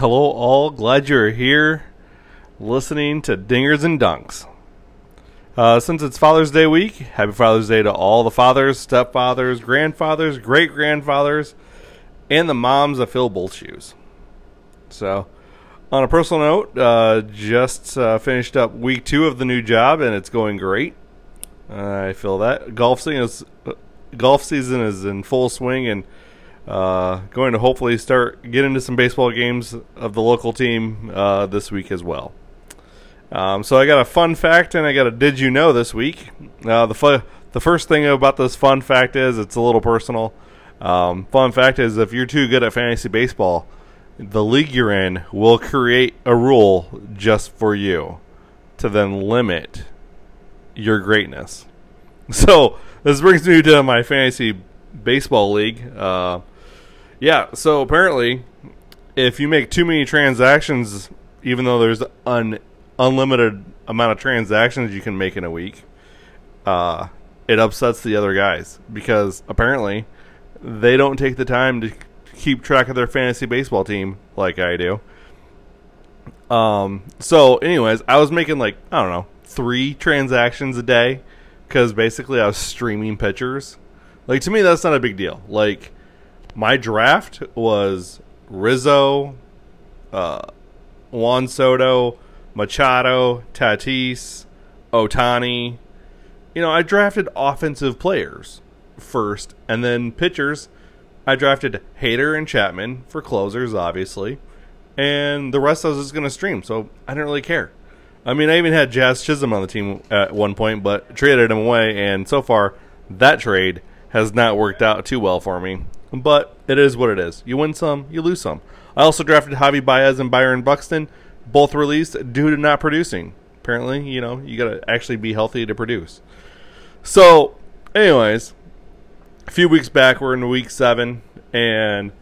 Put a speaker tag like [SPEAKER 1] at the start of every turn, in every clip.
[SPEAKER 1] Hello, all. Glad you're here listening to Dingers and Dunks. Uh, since it's Father's Day week, happy Father's Day to all the fathers, stepfathers, grandfathers, great grandfathers, and the moms that fill both shoes. So, on a personal note, uh, just uh, finished up week two of the new job, and it's going great. I feel that golf season is golf season is in full swing, and uh, going to hopefully start get into some baseball games of the local team uh, this week as well. Um, so I got a fun fact and I got a did you know this week. Uh, the fu- the first thing about this fun fact is it's a little personal. Um, fun fact is if you're too good at fantasy baseball, the league you're in will create a rule just for you to then limit your greatness. So this brings me to my fantasy baseball league. Uh, yeah, so apparently, if you make too many transactions, even though there's an unlimited amount of transactions you can make in a week, uh, it upsets the other guys because apparently they don't take the time to keep track of their fantasy baseball team like I do. Um, so, anyways, I was making like, I don't know, three transactions a day because basically I was streaming pitchers. Like, to me, that's not a big deal. Like, my draft was Rizzo, uh, Juan Soto, Machado, Tatis, Ohtani. You know, I drafted offensive players first, and then pitchers. I drafted Hader and Chapman for closers, obviously, and the rest I was just going to stream, so I didn't really care. I mean, I even had Jazz Chisholm on the team at one point, but traded him away, and so far that trade has not worked out too well for me. But it is what it is. You win some, you lose some. I also drafted Javi Baez and Byron Buxton, both released due to not producing. Apparently, you know, you got to actually be healthy to produce. So, anyways, a few weeks back, we're in week seven, and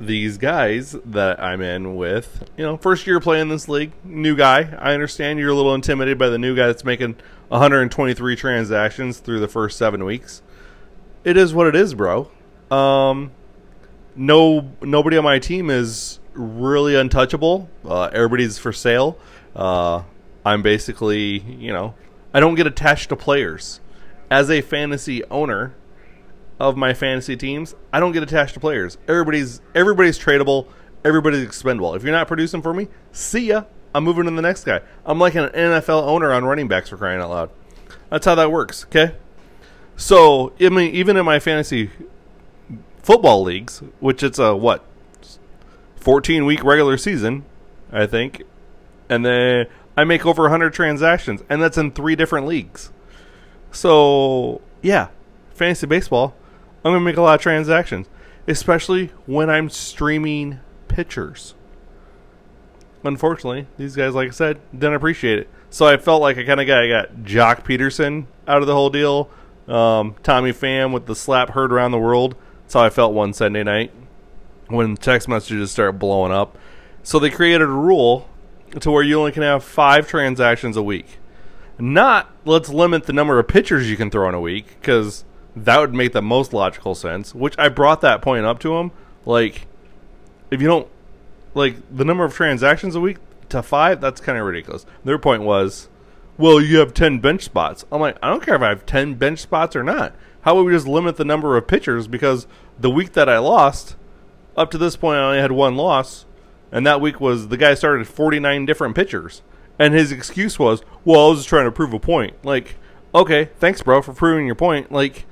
[SPEAKER 1] these guys that I'm in with, you know, first year playing this league, new guy. I understand you're a little intimidated by the new guy that's making 123 transactions through the first seven weeks. It is what it is, bro. Um, no, nobody on my team is really untouchable. Uh, everybody's for sale. Uh, I'm basically, you know, I don't get attached to players. As a fantasy owner of my fantasy teams, I don't get attached to players. Everybody's everybody's tradable. Everybody's expendable. If you're not producing for me, see ya. I'm moving to the next guy. I'm like an NFL owner on running backs for crying out loud. That's how that works. Okay. So, I mean, even in my fantasy football leagues, which it's a what, fourteen week regular season, I think, and then I make over hundred transactions, and that's in three different leagues. So yeah, fantasy baseball, I'm gonna make a lot of transactions, especially when I'm streaming pitchers. Unfortunately, these guys, like I said, didn't appreciate it. So I felt like I kind of got I got Joc Pederson out of the whole deal. Um, Tommy Pham with the slap heard around the world. That's how I felt one Sunday night when text messages start blowing up. So they created a rule to where you only can have five transactions a week. Not let's limit the number of pitchers you can throw in a week because that would make the most logical sense. Which I brought that point up to them. Like, if you don't like the number of transactions a week to five, that's kind of ridiculous. Their point was, well, you have ten bench spots. I'm like, I don't care if I have ten bench spots or not. How would we just limit the number of pitchers? Because the week that I lost, up to this point, I only had one loss, and that week was the guy started 49 different pitchers, and his excuse was, "Well, I was just trying to prove a point." Like, okay, thanks, bro, for proving your point. Like,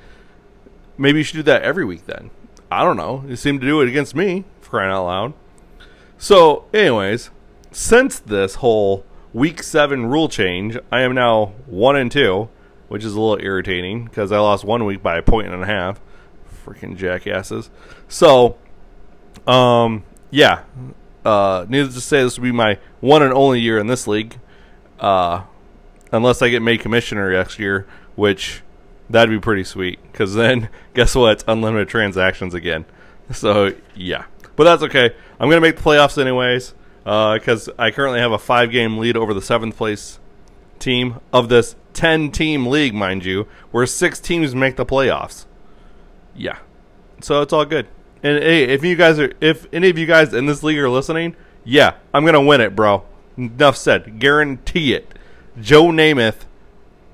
[SPEAKER 1] maybe you should do that every week then. I don't know. You seem to do it against me, for crying out loud. So, anyways, since this whole week seven rule change, I am now one and two which is a little irritating because I lost one week by a point and a half. Freaking jackasses. So, um, yeah, uh, needless to say, this will be my one and only year in this league, uh, unless I get made commissioner next year, which that'd be pretty sweet. Because then, guess what? It's unlimited transactions again. So yeah, but that's okay. I'm gonna make the playoffs anyways because uh, I currently have a five game lead over the seventh place team of this 10 team league, mind you, where six teams make the playoffs. Yeah. So it's all good. And hey, if you guys are, if any of you guys in this league are listening, yeah, I'm to win it, bro. Enough said. Guarantee it. Joe Namath,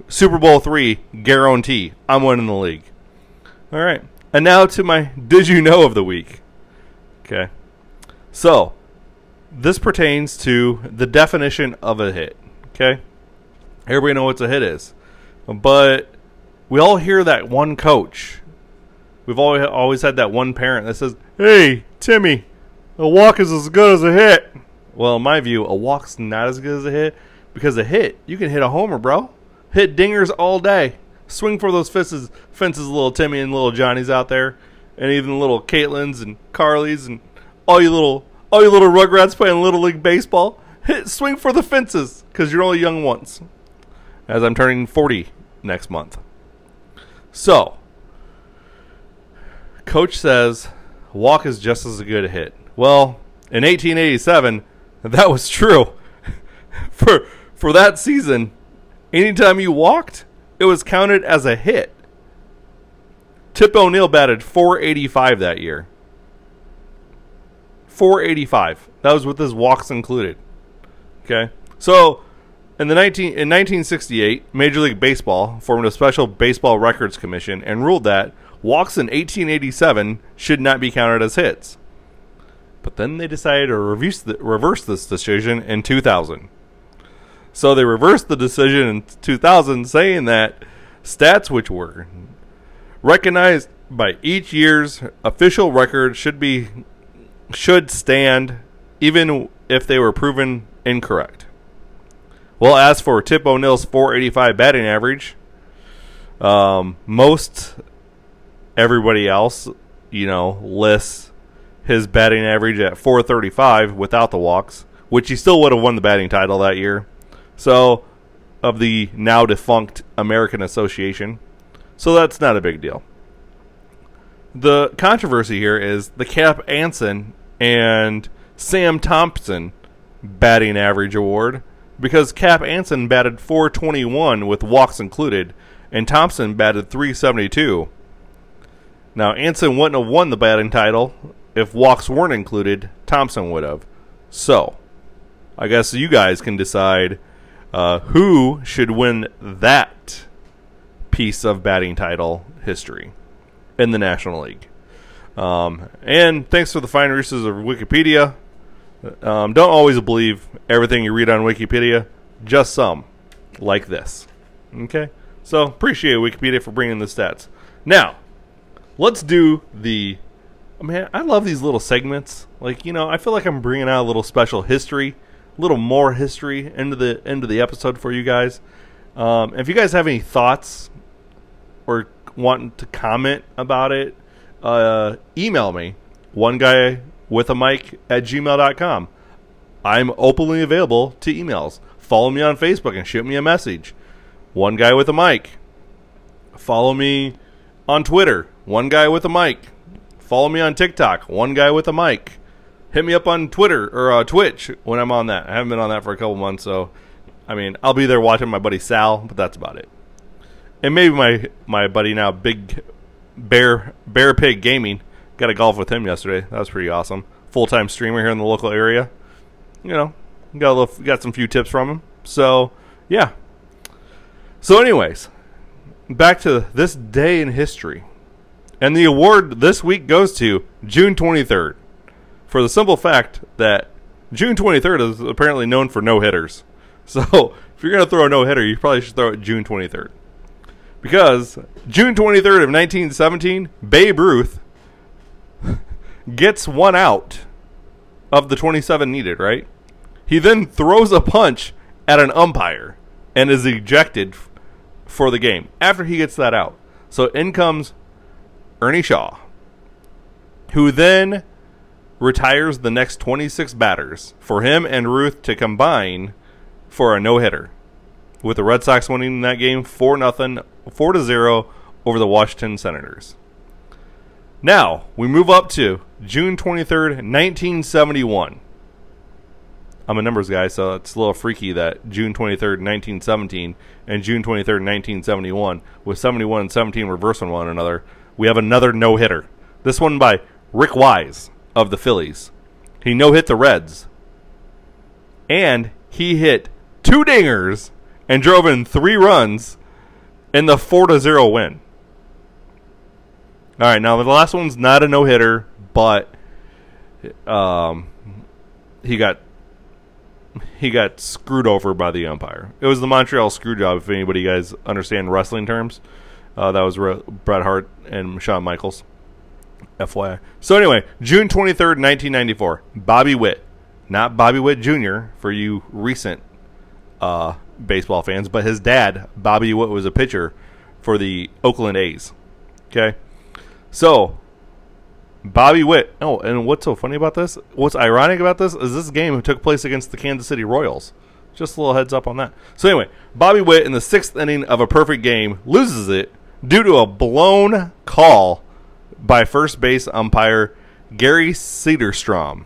[SPEAKER 1] Super Bowl three, guarantee. I'm winning the league. All right. And now to my Did You Know of the Week. Okay. So, this pertains to the definition of a hit. Okay. Everybody know what a hit is. But we all hear that one coach. We've always always had that one parent that says, "Hey, Timmy, a walk is as good as a hit." Well, in my view, a walk's not as good as a hit because a hit you can hit a homer, bro. Hit dingers all day. Swing for those fences, fences, little Timmy and little Johnny's out there, and even little Caitlin's and Carly's and all you little all you little Rugrats playing little league baseball. Hit swing for the fences because you're only young once as I'm turning 40 next month. So, coach says walk is just as good a hit. Well, in 1887, that was true. for for that season, anytime you walked, it was counted as a hit. Tip O'Neill batted 485 that year. 485. That was with his walks included. Okay. So in the 19 in 1968, Major League Baseball formed a special baseball records commission and ruled that walks in 1887 should not be counted as hits. But then they decided to reverse, the, reverse this decision in 2000. So they reversed the decision in 2000, saying that stats which were recognized by each year's official record should be should stand even if they were proven incorrect. Well, as for Tip O'Neill's 485 batting average, um, most everybody else, you know, lists his batting average at 435 without the walks, which he still would have won the batting title that year. So, of the now defunct American Association. So that's not a big deal. The controversy here is the Cap Anson and Sam Thompson batting average award because Cap Anson batted 421 with walks included, and Thompson batted 372. Now, Anson wouldn't have won the batting title if walks weren't included. Thompson would have. So, I guess you guys can decide uh, who should win that piece of batting title history in the National League. Um, and thanks for the fine resources of Wikipedia. Um, don't always believe everything you read on Wikipedia, just some, like this. Okay? So, appreciate Wikipedia for bringing the stats. Now, let's do the. Man, I love these little segments. Like, you know, I feel like I'm bringing out a little special history, a little more history into the into the episode for you guys. Um, if you guys have any thoughts or want to comment about it, uh, email me. One guy with a mic at gmail.com. I'm openly available to emails. Follow me on Facebook and shoot me a message. One guy with a mic. Follow me on Twitter. One guy with a mic. Follow me on TikTok. One guy with a mic. Hit me up on Twitter or uh, Twitch when I'm on that. I haven't been on that for a couple months, so I mean I'll be there watching my buddy Sal, but that's about it. And maybe my my buddy now, Big Bear Bear Pig Gaming Got a golf with him yesterday. That was pretty awesome. Full time streamer here in the local area. You know, got a little, got some few tips from him. So yeah. So, anyways, back to this day in history, and the award this week goes to June 23rd, for the simple fact that June 23rd is apparently known for no hitters. So, if you're going to throw a no hitter, you probably should throw it June 23rd. Because June 23rd of 1917, Babe Ruth gets one out of the 27 needed, right? He then throws a punch at an umpire and is ejected f- for the game after he gets that out. So in comes Ernie Shore, who then retires the next 26 batters for him and Ruth to combine for a no hitter, with the Red Sox winning that game 4 nothing, 4 to 0 over the Washington Senators. Now, we move up to June 23rd, 1971. I'm a numbers guy, so it's a little freaky that June 23rd, 1917 and June 23rd, 1971, with 71 and 17 reversing one another, we have another no hitter. This one by Rick Wise of the Phillies. He no hit the Reds. And he hit two dingers and drove in three runs in the 4 to 0 win. All right, now the last one's not a no hitter, but um, he got he got screwed over by the umpire. It was the Montreal screw job. If anybody guys understand wrestling terms, uh, that was Re- Bret Hart and Shawn Michaels. FYI. So anyway, June twenty third, nineteen ninety four. Bobby Witt, not Bobby Witt Jr. for you recent uh, baseball fans, but his dad, Bobby Witt, was a pitcher for the Oakland A's. Okay, so Bobby Witt. Oh, and what's so funny about this? What's ironic about this is this game took place against the Kansas City Royals. Just a little heads up on that. So anyway, Bobby Witt in the sixth inning of a perfect game loses it due to a blown call by first base umpire Gary Cederstrom.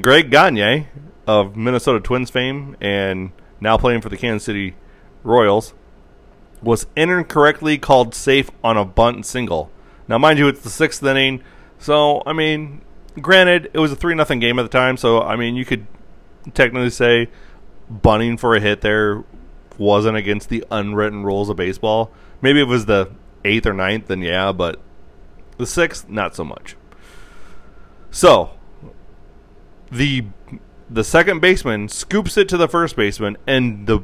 [SPEAKER 1] Greg Gagne of Minnesota Twins fame and now playing for the Kansas City Royals was incorrectly called safe on a bunt single. Now, mind you, it's the sixth inning, so I mean, granted, it was a three nothing game at the time, so I mean, you could technically say bunting for a hit there wasn't against the unwritten rules of baseball. Maybe it was the eighth or ninth, then yeah, but the sixth, not so much. So the the second baseman scoops it to the first baseman, and the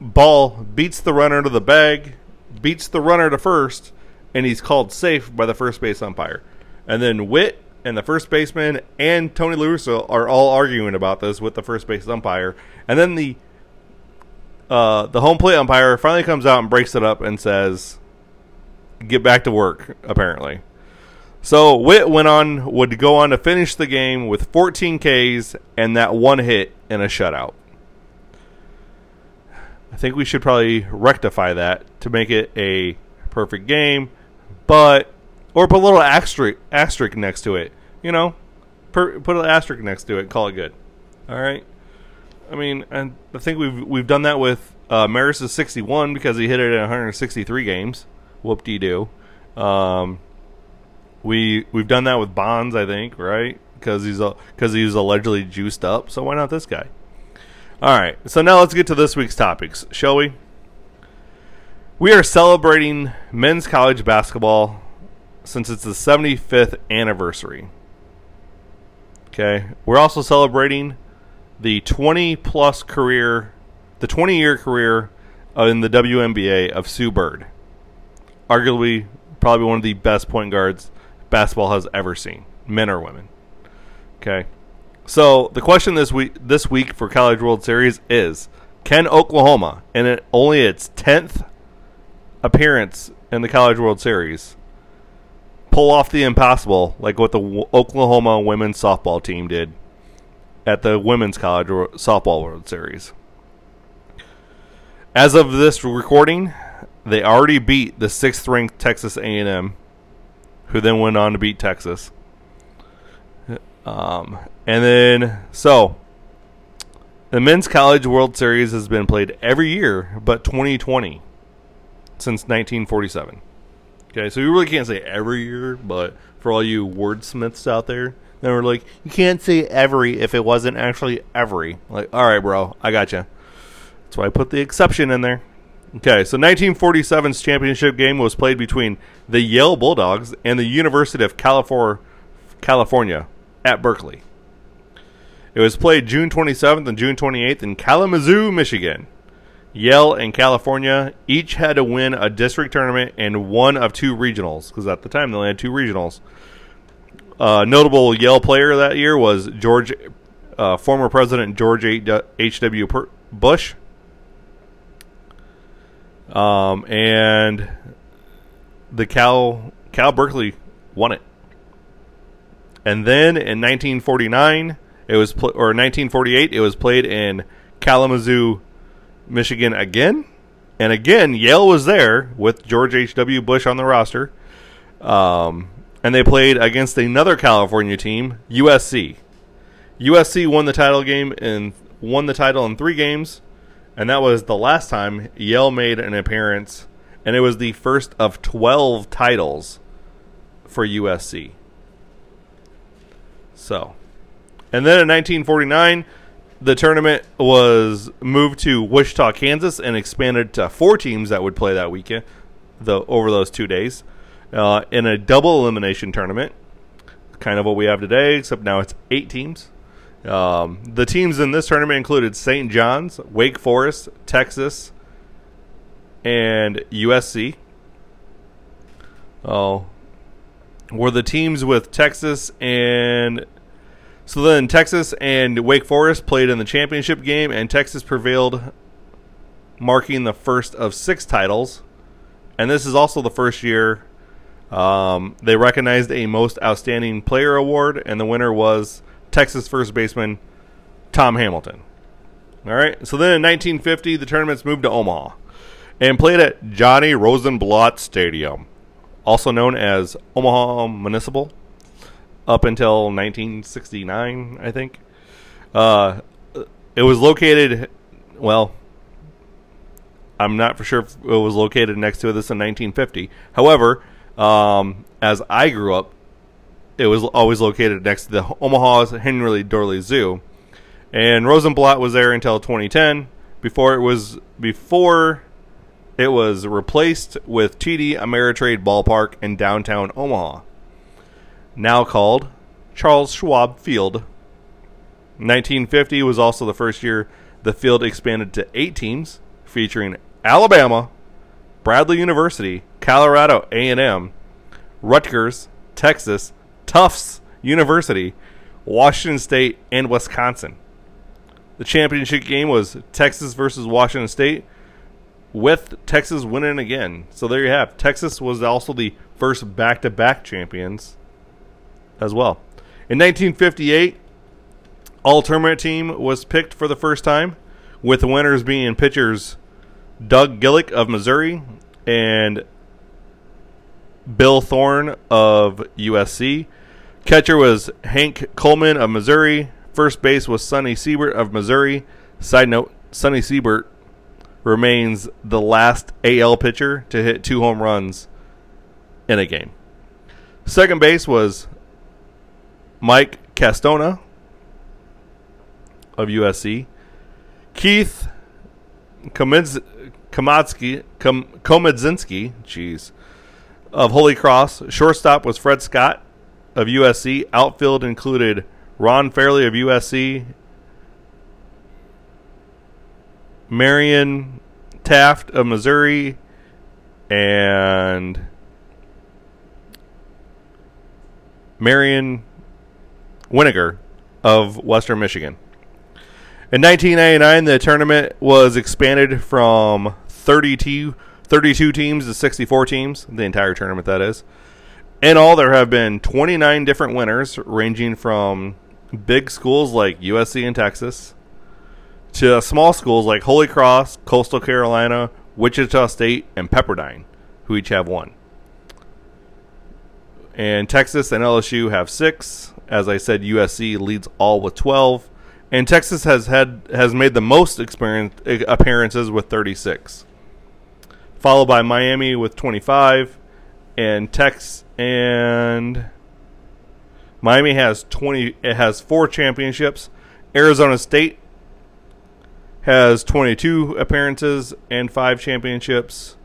[SPEAKER 1] ball beats the runner to the bag, beats the runner to first, and he's called safe by the first base umpire. And then Witt and the first baseman and Tony La Russa are all arguing about this with the first base umpire. And then the uh, the home plate umpire finally comes out and breaks it up and says, "Get back to work." Apparently, so Witt went on would go on to finish the game with 14 Ks and that one hit in a shutout. I think we should probably rectify that to make it a perfect game, but or put a little asterisk asterisk next to it. You know, per, put an asterisk next to it. Call it good. All right. I mean, and I think we've we've done that with uh, Maris' 61 because he hit it in 163 games. Whoop de doo. Um, we we've done that with Bonds, I think, right? Because he's because he's allegedly juiced up. So why not this guy? All right. So now let's get to this week's topics, shall we? We are celebrating men's college basketball since it's the 75th anniversary. Okay. We're also celebrating the 20 plus career, the 20 year career in the WNBA of Sue Bird. Arguably, probably one of the best point guards basketball has ever seen, men or women. Okay. So the question this week this week for College World Series is can Oklahoma in it, only its 10th appearance in the College World Series pull off the impossible like what the Oklahoma women's softball team did at the Women's College Softball World Series? As of this recording, they already beat the 6th ranked Texas A&M who then went on to beat Texas. Um, and then, so the Men's College World Series has been played every year but 2020 since 1947. Okay, so you really can't say every year, but for all you wordsmiths out there, they were like, you can't say every if it wasn't actually every. Like, all right, bro, I got you. That's why I put the exception in there. Okay, so 1947's championship game was played between the Yale Bulldogs and the University of California at Berkeley. It was played June 27th and June 28th in Kalamazoo, Michigan. Yale and California each had to win a district tournament and one of two regionals, because at the time they only had two regionals. Uh, notable Yale player that year was George, uh, former President George H.W. Bush, um, and the Cal Cal Berkeley won it. And then in 1949, it was pl- or 1948, it was played in Kalamazoo, Michigan again. And again, Yale was there with George H.W. Bush on the roster. Um, and they played against another California team, USC. USC won the title game and won the title in three games, and that was the last time Yale made an appearance, and it was the first of 12 titles for USC. So, and then in 1949, the tournament was moved to Wichita, Kansas, and expanded to four teams that would play that weekend, the over those two days, uh, in a double elimination tournament, kind of what we have today, except now it's eight teams. Um, the teams in this tournament included St. John's, Wake Forest, Texas, and USC. Oh, were the teams with Texas and so then Texas and Wake Forest played in the championship game, and Texas prevailed, marking the first of six titles. And this is also the first year um, they recognized a Most Outstanding Player award, and the winner was Texas first baseman Tom Hamilton. All right. So then in 1950, the tournaments moved to Omaha and played at Johnny Rosenblatt Stadium, also known as Omaha Municipal up until 1969, I think. Uh, it was located, well, I'm not for sure if it was located next to this in 1950. However, um, as I grew up, it was always located next to the Omaha's Henry Doorly Zoo, and Rosenblatt was there until 2010. Before it was before it was replaced with TD Ameritrade Ballpark in downtown Omaha now called Charles Schwab Field. 1950 was also the first year the field expanded to eight teams, featuring Alabama, Bradley University, Colorado A&M, Rutgers, Texas, Tufts University, Washington State, and Wisconsin. The championship game was Texas versus Washington State, with Texas winning again. So there you have. Texas was also the first back-to-back champions as well. In 1958, all tournament team was picked for the first time, with the winners being pitchers Doug Gillick of Missouri and Bill Thorne of USC. Catcher was Hank Coleman of Missouri. First base was Sonny Siebert of Missouri. Side note: Sonny Siebert remains the last AL pitcher to hit two home runs in a game. Second base was Mike Castona of USC, Keith Komidz- Komadsky, Kom- Komedzinski, jeez, of Holy Cross. Shortstop was Fred Scott of USC. Outfield included Ron Fairly of USC, Marion Taft of Missouri, and Marion Winiger of Western Michigan. In 1999, the tournament was expanded from 32, 32 teams to 64 teams, the entire tournament, that is. In all, there have been 29 different winners, ranging from big schools like USC and Texas to small schools like Holy Cross, Coastal Carolina, Wichita State, and Pepperdine, who each have one. And Texas and LSU have six. As I said, USC leads all with 12, and Texas has had has made the most appearances with 36, followed by Miami with 25, and Tex and Miami has 20. It has four championships. Arizona State has 22 appearances and five championships.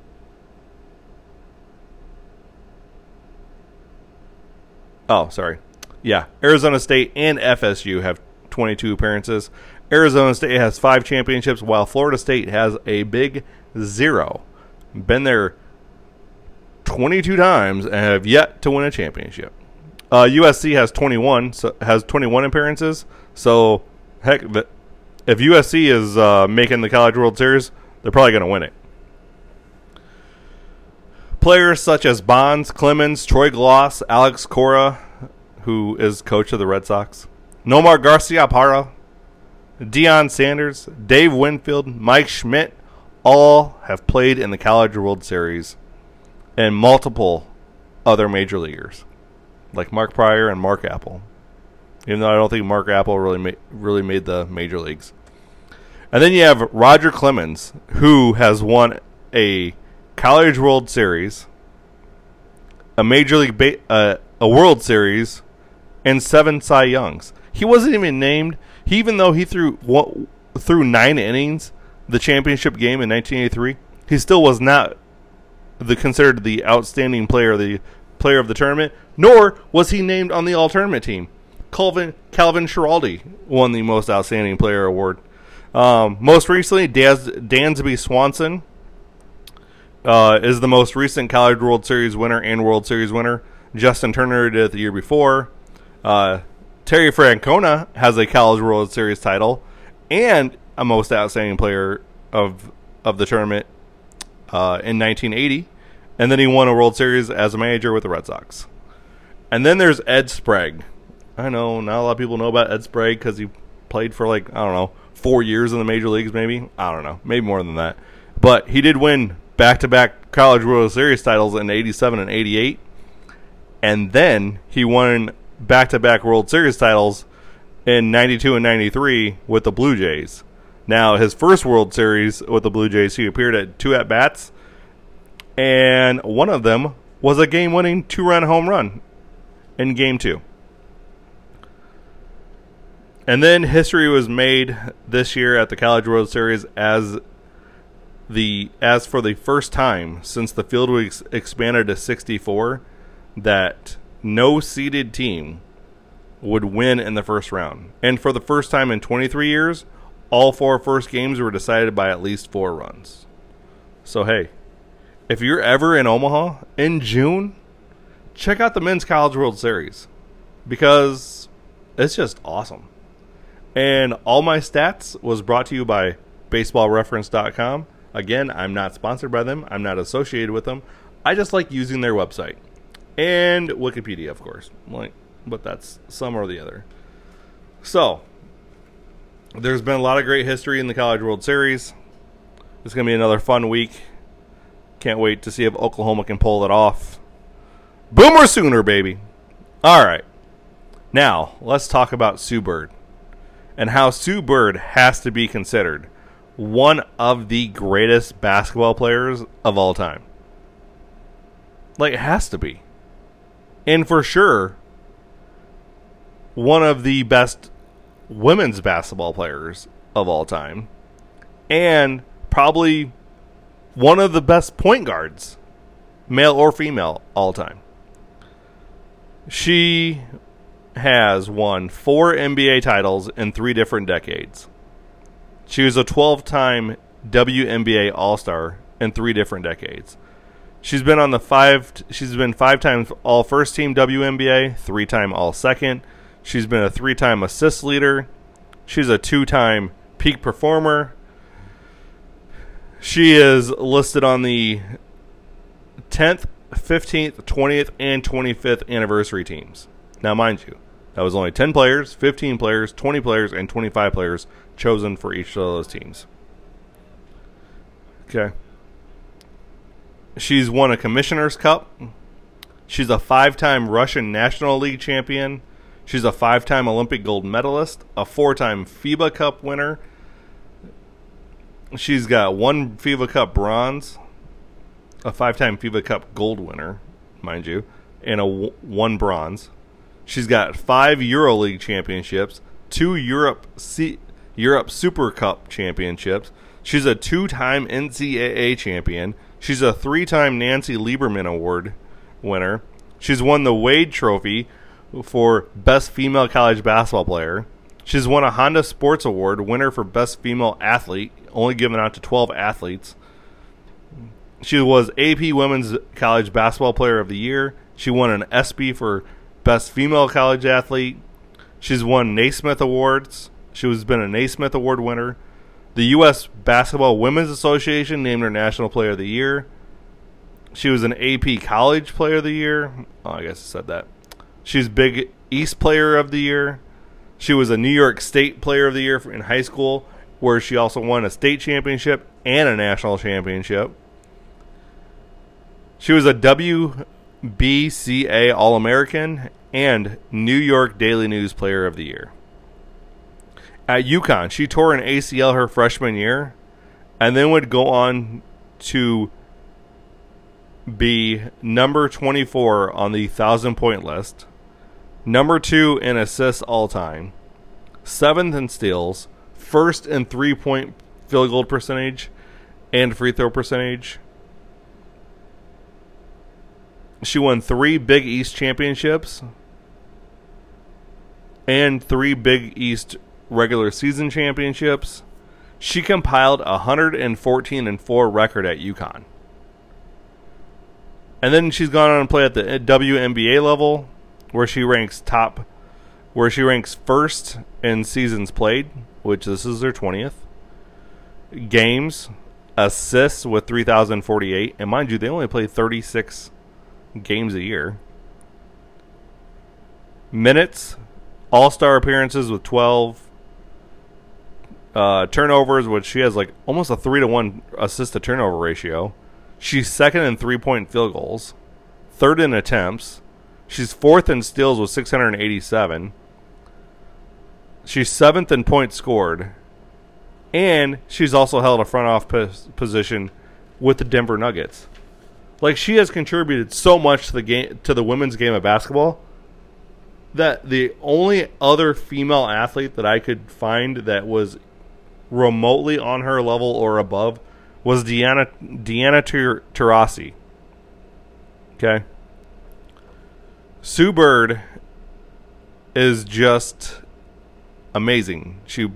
[SPEAKER 1] Oh, sorry. Yeah, Arizona State and FSU have 22 appearances. Arizona State has five championships, while Florida State has a big zero. Been there 22 times and have yet to win a championship. Uh, USC has 21, so has 21 appearances. So, heck, if USC is uh, making the College World Series, they're probably going to win it. Players such as Bonds, Clemens, Troy Glaus, Alex Cora, who is coach of the Red Sox, Nomar Garciaparra, Deion Sanders, Dave Winfield, Mike Schmidt, all have played in the College World Series and multiple other major leaguers, like Mark Prior and Mark Appel. Even though I don't think Mark Appel really ma- really made the major leagues. And then you have Roger Clemens, who has won a College World Series, a Major League ba- uh, a World Series, and seven Cy Youngs. He wasn't even named. He even though he threw threw nine innings the championship game in 1983, he still was not the considered the outstanding player, the player of the tournament. Nor was he named on the all tournament team. Calvin Calvin Schiraldi won the most outstanding player award. Um, most recently, Daz, Dansby Swanson uh, is the most recent College World Series winner and World Series winner. Justin Turner did it the year before. Uh, Terry Francona has a College World Series title and a most outstanding player of of the tournament uh, in 1980, and then he won a World Series as a manager with the Red Sox. And then there's Ed Sprague. I know not a lot of people know about Ed Sprague because he played for like I don't know four years in the major leagues, maybe I don't know, maybe more than that. But he did win back-to-back College World Series titles in '87 and '88, and then he won back-to-back World Series titles in 92 and 93 with the Blue Jays. Now, his first World Series with the Blue Jays, he appeared at two at bats, and one of them was a game winning two run home run in game two. And then history was made this year at the College World Series as the as for the first time since the field was expanded to 64 that no seeded team would win in the first round. And for the first time in 23 years, all four first games were decided by at least four runs. So, hey, if you're ever in Omaha in June, check out the Men's College World Series because it's just awesome. And all my stats was brought to you by baseballreference.com. Again, I'm not sponsored by them, I'm not associated with them. I just like using their website. And Wikipedia, of course. Like but that's some or the other. So, there's been a lot of great history in the College World Series. It's going to be another fun week. Can't wait to see if Oklahoma can pull it off. Boomer Sooner, baby. All right. Now, let's talk about Sue Bird and how Sue Bird has to be considered one of the greatest basketball players of all time. Like, it has to be. And for sure, one of the best women's basketball players of all time, and probably one of the best point guards, male or female, all time. She has won four NBA titles in three different decades. She was a 12 time WNBA All Star in three different decades. She's been on the five. She's been five times All First Team WNBA, three time All Second, She's been a three time assist leader. She's a two time peak performer. She is listed on the 10th, 15th, 20th, and 25th anniversary teams. Now, mind you, that was only 10 players, 15 players, 20 players, and 25 players chosen for each of those teams. Okay. She's won a Commissioner's Cup. She's a five time Russian National League champion. She's a five time Olympic gold medalist, a four time FIBA Cup winner. She's got one FIBA Cup bronze, a five time FIBA Cup gold winner, mind you, and a w- one bronze. She's got five EuroLeague championships, two Europe C- Europe Super Cup championships. She's a two time NCAA champion. She's a three time Nancy Lieberman Award winner. She's won the Wade Trophy, for Best Female College Basketball Player. She's won a Honda Sports Award, winner for Best Female Athlete, only given out to 12 athletes. She was AP Women's College Basketball Player of the Year. She won an ESPY for Best Female College Athlete. She's won Naismith Awards. She has been a Naismith Award winner. The U.S. Basketball Women's Association named her National Player of the Year. She was an AP College Player of the Year. Oh, I guess I said that. She's Big East Player of the Year. She was a New York State Player of the Year in high school, where she also won a state championship and a national championship. She was a WBCA All American and New York Daily News Player of the Year. At UConn, she tore an ACL her freshman year and then would go on to be number 24 on the 1,000 point list, number two in assists all time, seventh in steals, first in three point field goal percentage and free throw percentage. She won three Big East championships and three Big East regular season championships. She compiled a 114 and 4 record at UConn. And then she's gone on and play at the WNBA level where she ranks top where she ranks first in seasons played, which this is her 20th. Games, assists with 3048, and mind you they only play 36 games a year. Minutes, all-star appearances with 12 uh, turnovers, which she has like almost a three to one assist to turnover ratio. She's second in three point field goals, third in attempts. She's fourth in steals with 687. She's seventh in points scored, and she's also held a front off pos- position with the Denver Nuggets. Like she has contributed so much to the game to the women's game of basketball that the only other female athlete that I could find that was remotely on her level or above was Diana Diana Taurasi. Okay. Sue Bird is just amazing. She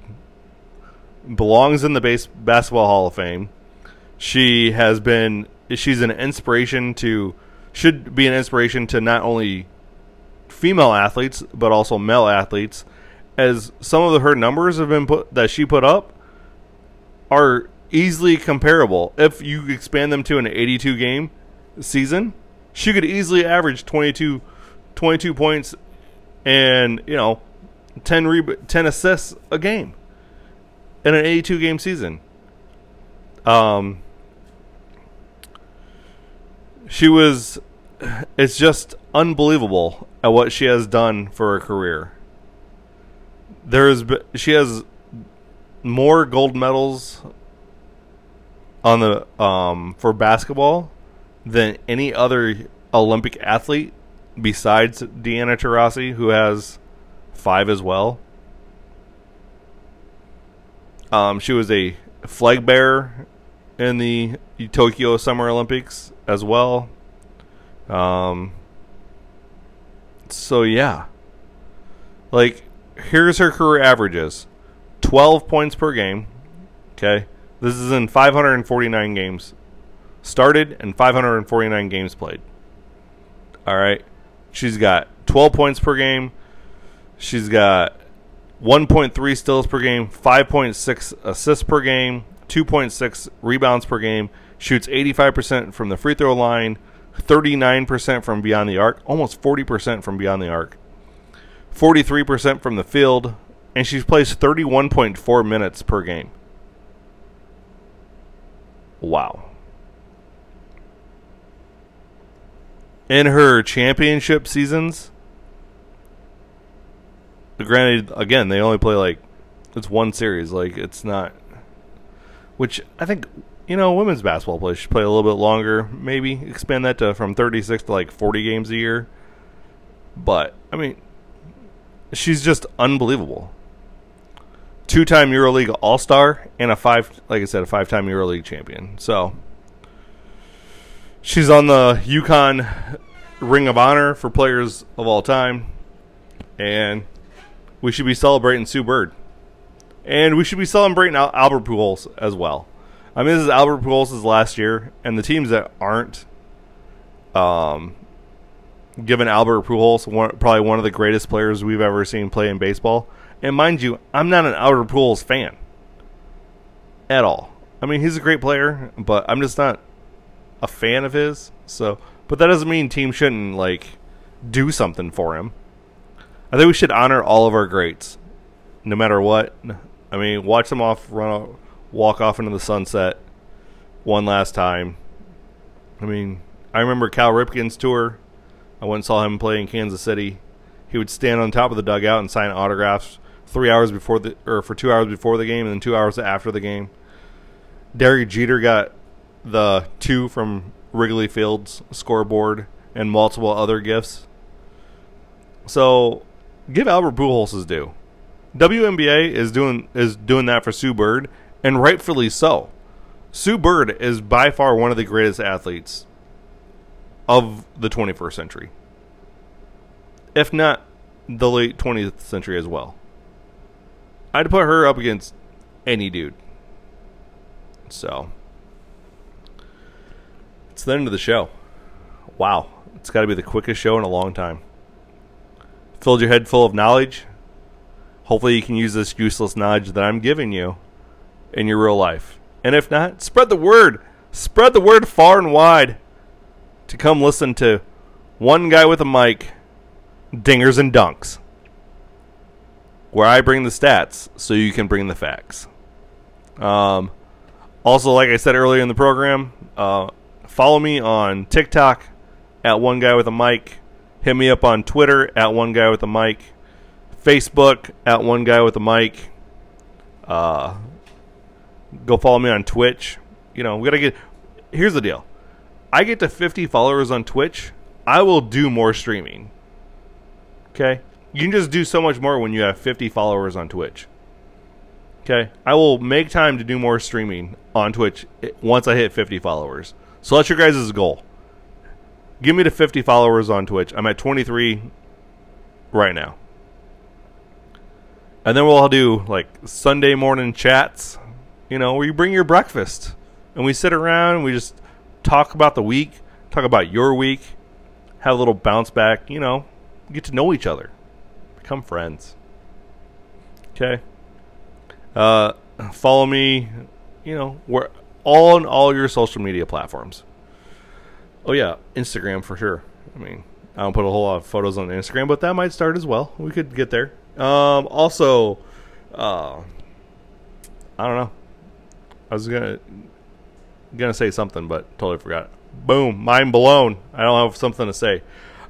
[SPEAKER 1] belongs in the base basketball Hall of Fame. She has been she's an inspiration to should be an inspiration to not only female athletes but also male athletes as some of her numbers have been put that she put up are easily comparable. If you expand them to an 82 game season, she could easily average 22, 22 points and, you know, 10, re- 10 assists a game in an 82 game season. Um, she was, it's just unbelievable at what she has done for her career. There's, she has more gold medals on the um, for basketball than any other Olympic athlete besides Diana Taurasi, who has five as well. Um, she was a flag bearer in the Tokyo Summer Olympics as well. Um, so yeah, like here's her career averages: 12 points per game. Okay. This is in 549 games started and 549 games played. All right. She's got 12 points per game. She's got 1.3 steals per game, 5.6 assists per game, 2.6 rebounds per game, shoots 85% from the free throw line, 39% from beyond the arc, almost 40% from beyond the arc, 43% from the field, and she plays 31.4 minutes per game. Wow. In her championship seasons, granted, again, they only play like it's one series. Like it's not, which I think you know, women's basketball players should play a little bit longer. Maybe expand that to from 36 to like 40 games a year. But I mean, she's just unbelievable two-time EuroLeague All-Star and a five, like I said, a five-time EuroLeague champion. So she's on the UConn Ring of Honor for players of all time, and we should be celebrating Sue Bird, and we should be celebrating Al- Albert Pujols as well. I mean, this is Albert Pujols' last year, and the teams that aren't um, given Albert Pujols one, probably one of the greatest players we've ever seen play in baseball and mind you, I'm not an Albert Pujols fan at all. I mean, he's a great player, but I'm just not a fan of his. So, but that doesn't mean teams shouldn't like do something for him. I think we should honor all of our greats, no matter what. I mean, watch them off, run, walk off into the sunset one last time. I mean, I remember Cal Ripken's tour. I went and saw him play in Kansas City. He would stand on top of the dugout and sign autographs three hours before the or for two hours before the game and then two hours after the game. Derek Jeter got the two from Wrigley Field's scoreboard and multiple other gifts. So give Albert Pujols his due. WNBA is doing is doing that for Sue Bird, and rightfully so. Sue Bird is by far one of the greatest athletes of the 21st century, if not the late 20th century as well. I'd put her up against any dude. So, it's the end of the show. Wow, it's got to be the quickest show in a long time. Filled your head full of knowledge. Hopefully, you can use this useless knowledge that I'm giving you in your real life. And if not, spread the word. Spread the word far and wide to come listen to one guy with a mic, dingers and dunks, where I bring the stats so you can bring the facts. Um, also, like I said earlier in the program, uh, follow me on TikTok at one guy with a mic. Hit me up on Twitter at one guy with a mic. Facebook at one guy with a mic. Uh, go follow me on Twitch. You know, we gotta get. Here's the deal. I get to 50 followers on Twitch. I will do more streaming. Okay, you can just do so much more when you have 50 followers on Twitch. Okay, I will make time to do more streaming on Twitch eh, once I hit 50 followers. So that's your guys' goal. Give me to 50 followers on Twitch. I'm at 23 right now. And then we'll all do like Sunday morning chats, you know, where you bring your breakfast and we sit around and we just talk about the week, talk about your week, have a little bounce back, you know, get to know each other, become friends. Okay. Uh, follow me, you know, we're all on all your social media platforms. Oh yeah, Instagram for sure. I mean, I don't put a whole lot of photos on Instagram, but that might start as well. We could get there. Um, also, uh, I don't know. I was gonna gonna say something, but totally forgot. Boom, mind blown. I don't have something to say.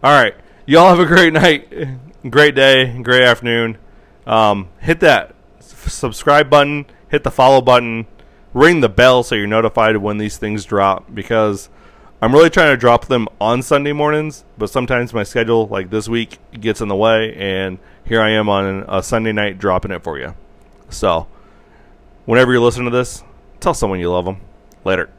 [SPEAKER 1] All right, y'all have a great night, great day, great afternoon. Um, hit that subscribe button, hit the follow button, ring the bell so you're notified when these things drop because I'm really trying to drop them on Sunday mornings, but sometimes my schedule, like this week, gets in the way, and here I am on a Sunday night dropping it for you. So, whenever you're listening to this, tell someone you love them. Later.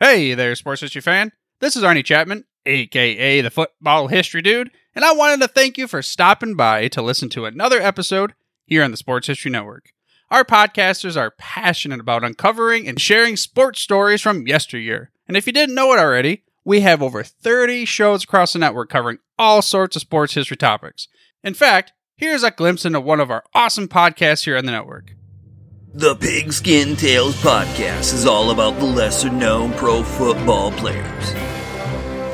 [SPEAKER 2] Hey there, sports history fan. This is Arnie Chapman, aka the Football History Dude, and I wanted to thank you for stopping by to listen to another episode here on the Sports History Network. Our podcasters are passionate about uncovering and sharing sports stories from yesteryear. And if you didn't know it already, we have over 30 shows across the network covering all sorts of sports history topics. In fact, here's a glimpse into one of our awesome podcasts here on the network.
[SPEAKER 3] The Pigskin Tales podcast is all about the lesser known pro football players.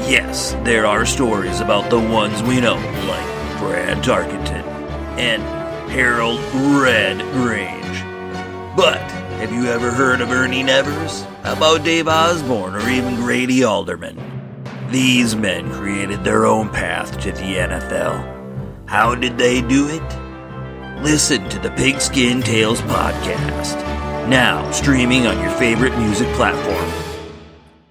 [SPEAKER 3] Yes, there are stories about the ones we know, like Fran Tarkenton and Harold Red Grange. But have you ever heard of Ernie Nevers? About Dave Osborn or even Grady Alderman? These men created their own path to the NFL. How did they do it? Listen to the Pigskin Tales podcast. Now streaming on your favorite music platform.